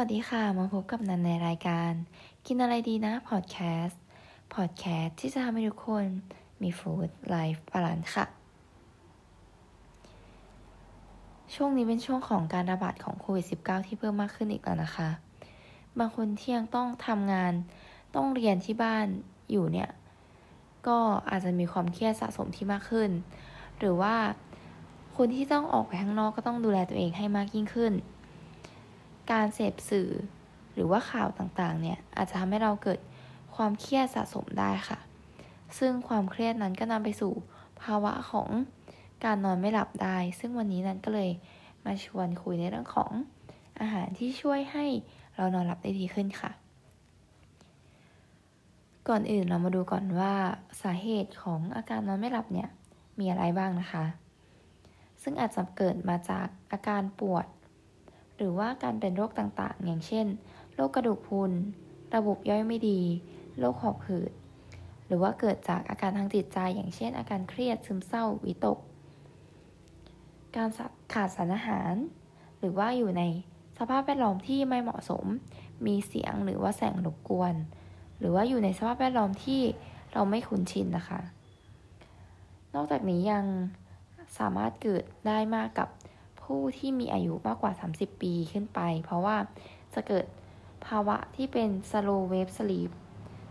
สวัสดีค่ะ มาพบกับนันในรายการ กินอะไรดีนะพอดแคสต์พอดแคสต์ที่จะทำให้ทุกคนมี food life balance ค่ะ ช่วงนี้เป็นช่วงของการระบาดของโควิด -19 ที่เพิ่มมากขึ้นอีกแล้วนะคะ บางคนที่ยังต้องทำงานต้องเรียนที่บ้านอยู่เนี่ย ก็อาจจะมีความเครียดสะสมที่มากขึ้น หรือว่าคนที่ต้องออกไปข้างนอกก็ต้องดูแลตัวเองให้มากยิ่งขึ้น การเสพสื่อ หรือว่าข่าวต่างๆ เนี่ยอาจจะทำให้เราเกิดความเครียดสะสมได้ค่ะ ซึ่งความเครียดนั้นก็นำไปสู่ภาวะของการนอนไม่หลับได้ ซึ่งวันนี้นั้นก็เลยมาชวนคุยในเรื่องของอาหารที่ช่วยให้เรานอนหลับได้ดีขึ้นค่ะ ก่อนอื่นเรามาดูก่อนว่าสาเหตุของอาการนอนไม่หลับเนี่ยมีอะไรบ้างนะคะ ซึ่งอาจจะเกิดมาจากอาการปวด หรือว่าการเป็นโรคต่างๆ อย่างเช่น โรคกระดูกพรุน ระบบย่อยไม่ดี โรคหอบหืด หรือว่าเกิดจากอาการทางจิตใจ อย่างเช่น อาการเครียด ซึมเศร้า วิตก การขาดสารอาหาร หรือว่าอยู่ในสภาพแวดล้อมที่ไม่เหมาะสม มีเสียงหรือว่าแสงรบกวน หรือว่าอยู่ในสภาพแวดล้อมที่เราไม่คุ้นชินนะคะ นอกจากนี้ยังสามารถเกิดได้มากกับ ผู้ที่มีอายุมากกว่า 30 ปีขึ้นไป เพราะว่าจะเกิดภาวะที่เป็น slow wave sleep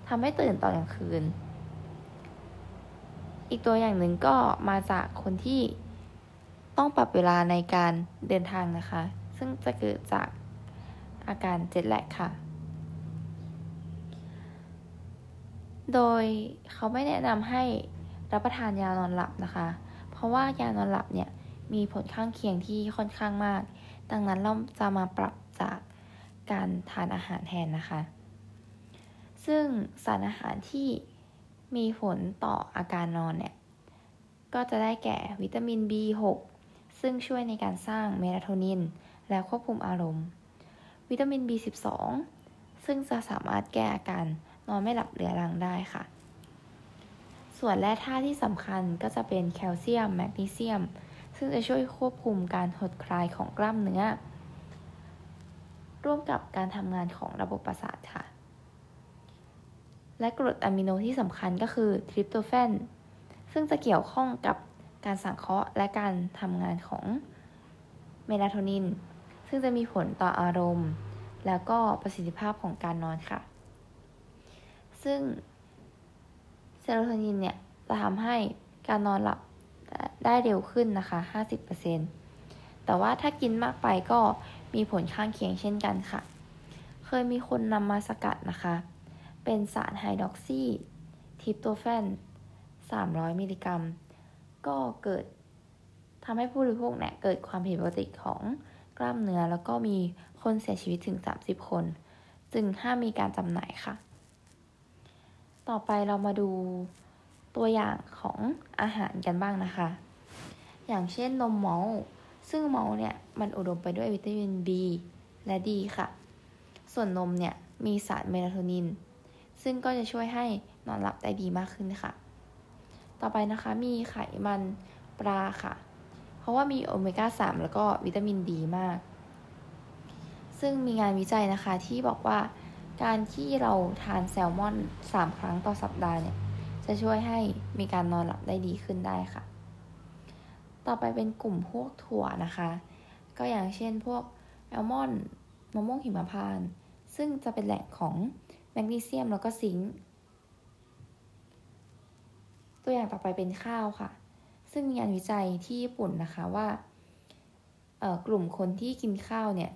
ทำให้ตื่นตอนกลางคืน อีกตัวอย่างหนึ่งก็มาจากคนที่ต้องปรับเวลาในการเดินทางนะคะ ซึ่งจะเกิดจากอาการเจ็ดแลกค่ะ โดยเขาไม่แนะนำให้รับประทานยานอนหลับนะคะ เพราะว่ายานอนหลับเนี่ย มีผลข้างเคียงที่ค่อนข้างมาก ดังนั้นเราจะมาปรับจากการทานอาหารแทนนะคะ ซึ่งสารอาหารที่มีผลต่ออาการนอนเนี่ย ก็จะได้แก่วิตามิน B6 ซึ่งช่วยในการสร้างเมลาโทนิน และควบคุมอารมณ์ วิตามิน B12 ซึ่งจะสามารถแก้อาการนอนไม่หลับเรื้อรังได้ค่ะ ส่วนแร่ธาตุที่สำคัญก็จะเป็นแคลเซียม แมกนีเซียม ซึ่งจะช่วยควบคุมการหดคลายของกล้ามเนื้อ ร่วมกับการทำงานของระบบประสาทค่ะ และกรดอะมิโนที่สำคัญก็คือทริปโตแฟนซึ่งจะเกี่ยวข้องกับการสังเคราะห์และการทำงานของเมลาโทนิน ซึ่งจะมีผลต่ออารมณ์ แล้วก็ประสิทธิภาพของการนอนค่ะ ซึ่งเซโรโทนินเนี่ยจะทำให้การนอนหลับ ได้เร็วขึ้นนะคะ 50%แต่ว่าถ้ากินมากไปก็มีผลข้างเคียงเช่นกันค่ะ เคยมีคนนำมาสกัดนะคะ เป็นสารไฮดรอกซีทิปโตแฟน 300 มิลลิกรัม ก็เกิดทำให้ผู้บริโภคเนี่ยเกิดความผิดปกติของกล้ามเนื้อ แล้วก็มีคนเสียชีวิตถึง 30 คน จึงห้ามมีการจำหน่ายค่ะ ต่อไปเรามาดูตัวอย่างของอาหารกันบ้างนะคะ อย่างเช่นนมมอลซึ่งมอลเนี่ยมันอุดมไปด้วยวิตามิน B และ D ค่ะ ส่วนนมเนี่ยมีสารเมลาโทนิน ซึ่งก็จะช่วยให้นอนหลับได้ดีมากขึ้นค่ะ ต่อไปนะคะมีไขมันปลาค่ะ เพราะว่ามีโอเมก้า 3 แล้วก็วิตามินดีมาก ซึ่งมีงานวิจัยนะคะที่บอกว่าการที่เราทานแซลมอน 3 ครั้งต่อสัปดาห์เนี่ยจะช่วยให้มีการนอนหลับได้ดีขึ้นได้ค่ะ ต่อไปเป็นกลุ่มพวกถั่วนะคะ ก็อย่างเช่นพวกแอลมอนด์มะม่วงหิมพานต์ซึ่งจะเป็นแหล่งของแมกนีเซียมแล้วก็ซิงค์ตัวอย่างต่อไปเป็นข้าวค่ะ ซึ่งมีงานวิจัยที่ญี่ปุ่นนะคะว่ากลุ่มคนที่กินข้าวเนี่ย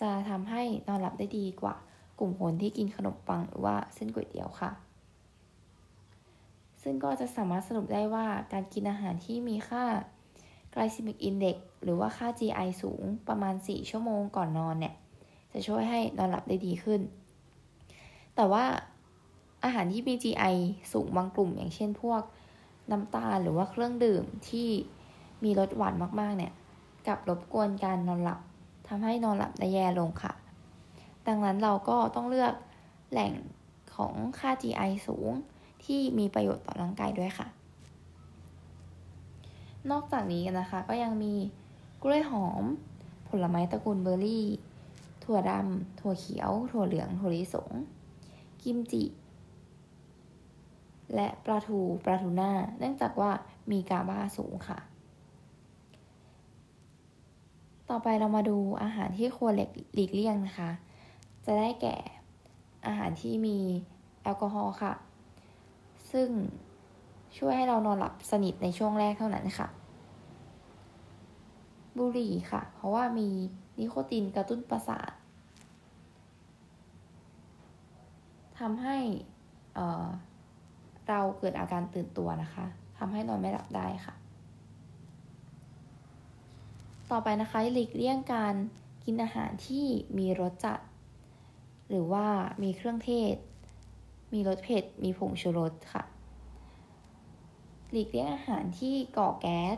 จะทำให้นอนหลับได้ดีกว่า กลุ่มคนที่กินขนมปังหรือว่าเส้นก๋วยเตี๋ยวค่ะ ซึ่งก็จะสามารถสรุปได้ว่าการกินอาหารที่มีค่า glycemic index หรือว่าค่า GI สูงประมาณ 4 ชั่วโมงก่อนนอนเนี่ย จะช่วยให้นอนหลับได้ดีขึ้น แต่ว่าอาหารที่มี GI สูงบางกลุ่ม อย่างเช่นพวกน้ำตาลหรือว่าเครื่องดื่มที่มีรสหวานมากๆเนี่ยกับรบกวนการนอนหลับทำให้นอนหลับได้แย่ลงค่ะ ดังนั้นเราก็ต้องเลือกแหล่งของค่า GI สูงที่มีประโยชน์ต่อร่างกายด้วยค่ะ นอกจากนี้นะคะ ก็ยังมีกล้วยหอม ผลไม้ตระกูลเบอร์รี่ ถั่วดำถั่วเขียว ถั่วเหลือง ถั่วลิสง กิมจิ และปลาทูปลาทูน่า เนื่องจากว่ามีกาบาสูงค่ะ ต่อไปเรามาดูอาหารที่ควรหลีกเลี่ยงนะคะ จะได้แก่อาหารที่มีแอลกอฮอล์ค่ะ ซึ่ง ช่วยให้เรานอนหลับสนิทในช่วงแรกเท่านั้นค่ะ บุหรี่ค่ะ เพราะว่ามีนิโคตินกระตุ้นประสาททำให้เเราเกิดอาการตื่นตัวนะคะทำให้นอนไม่หลับได้ค่ะ ต่อไปนะคะหลีกเลี่ยงการกินอาหารที่มีรสจัด หรือว่ามีเครื่องเทศ มีรสเผ็ด มีผงชูรสค่ะ หลีกเลี่ยงอาหารที่ก่อแก๊ส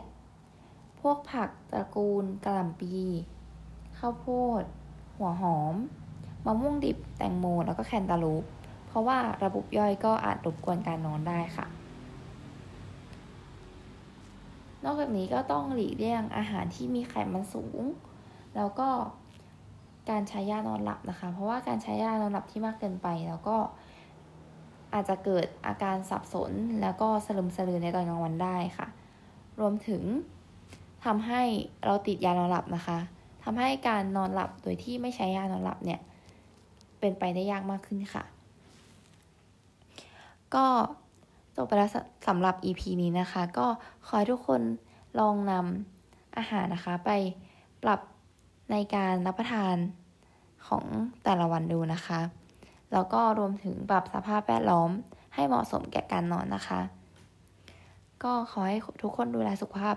พวกผักตระกูลกระหล่ำปี ข้าวโพด หัวหอม มะม่วงดิบ แตงโม แล้วก็แคนตาลูป เพราะว่าระบบย่อยก็อาจรบกวนการนอนได้ค่ะ นอกจากนี้ก็ต้องหลีกเลี่ยงอาหารที่มีไขมันสูง แล้วก็การใช้ยานอนหลับนะคะ เพราะว่าการใช้ยานอนหลับที่มากเกินไปแล้วก็ อาจจะเกิดอาการสับสนแล้วก็สลึมสลือในตอนกลางวันได้ค่ะ รวมถึงทำให้เราติดยานอนหลับนะคะทำให้การนอนหลับโดยที่ไม่ใช้ยานอนหลับเนี่ยเป็นไปได้ยากมากขึ้นค่ะ ก็จบไปแล้วสำหรับ EP นี้นะคะ ก็ขอให้ทุกคนลองนำอาหารนะคะ ไปปรับในการรับประทานของแต่ละวันดูนะคะ แล้วก็รวมถึงปรับสภาพแวดล้อมให้เหมาะสมแก่การนอนนะคะ ก็ขอให้ทุกคนดูแลสุขภาพ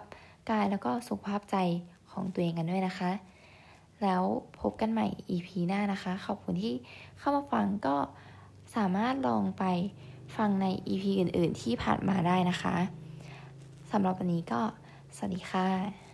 กายแล้วก็สุขภาพใจของตัวเองกันด้วยนะคะ แล้วพบกันใหม่ EP หน้านะคะ ขอบคุณที่เข้ามาฟังก็สามารถลองไปฟังใน EP อื่น ๆ ที่ผ่านมาได้นะคะสำหรับวันนี้ก็สวัสดีค่ะ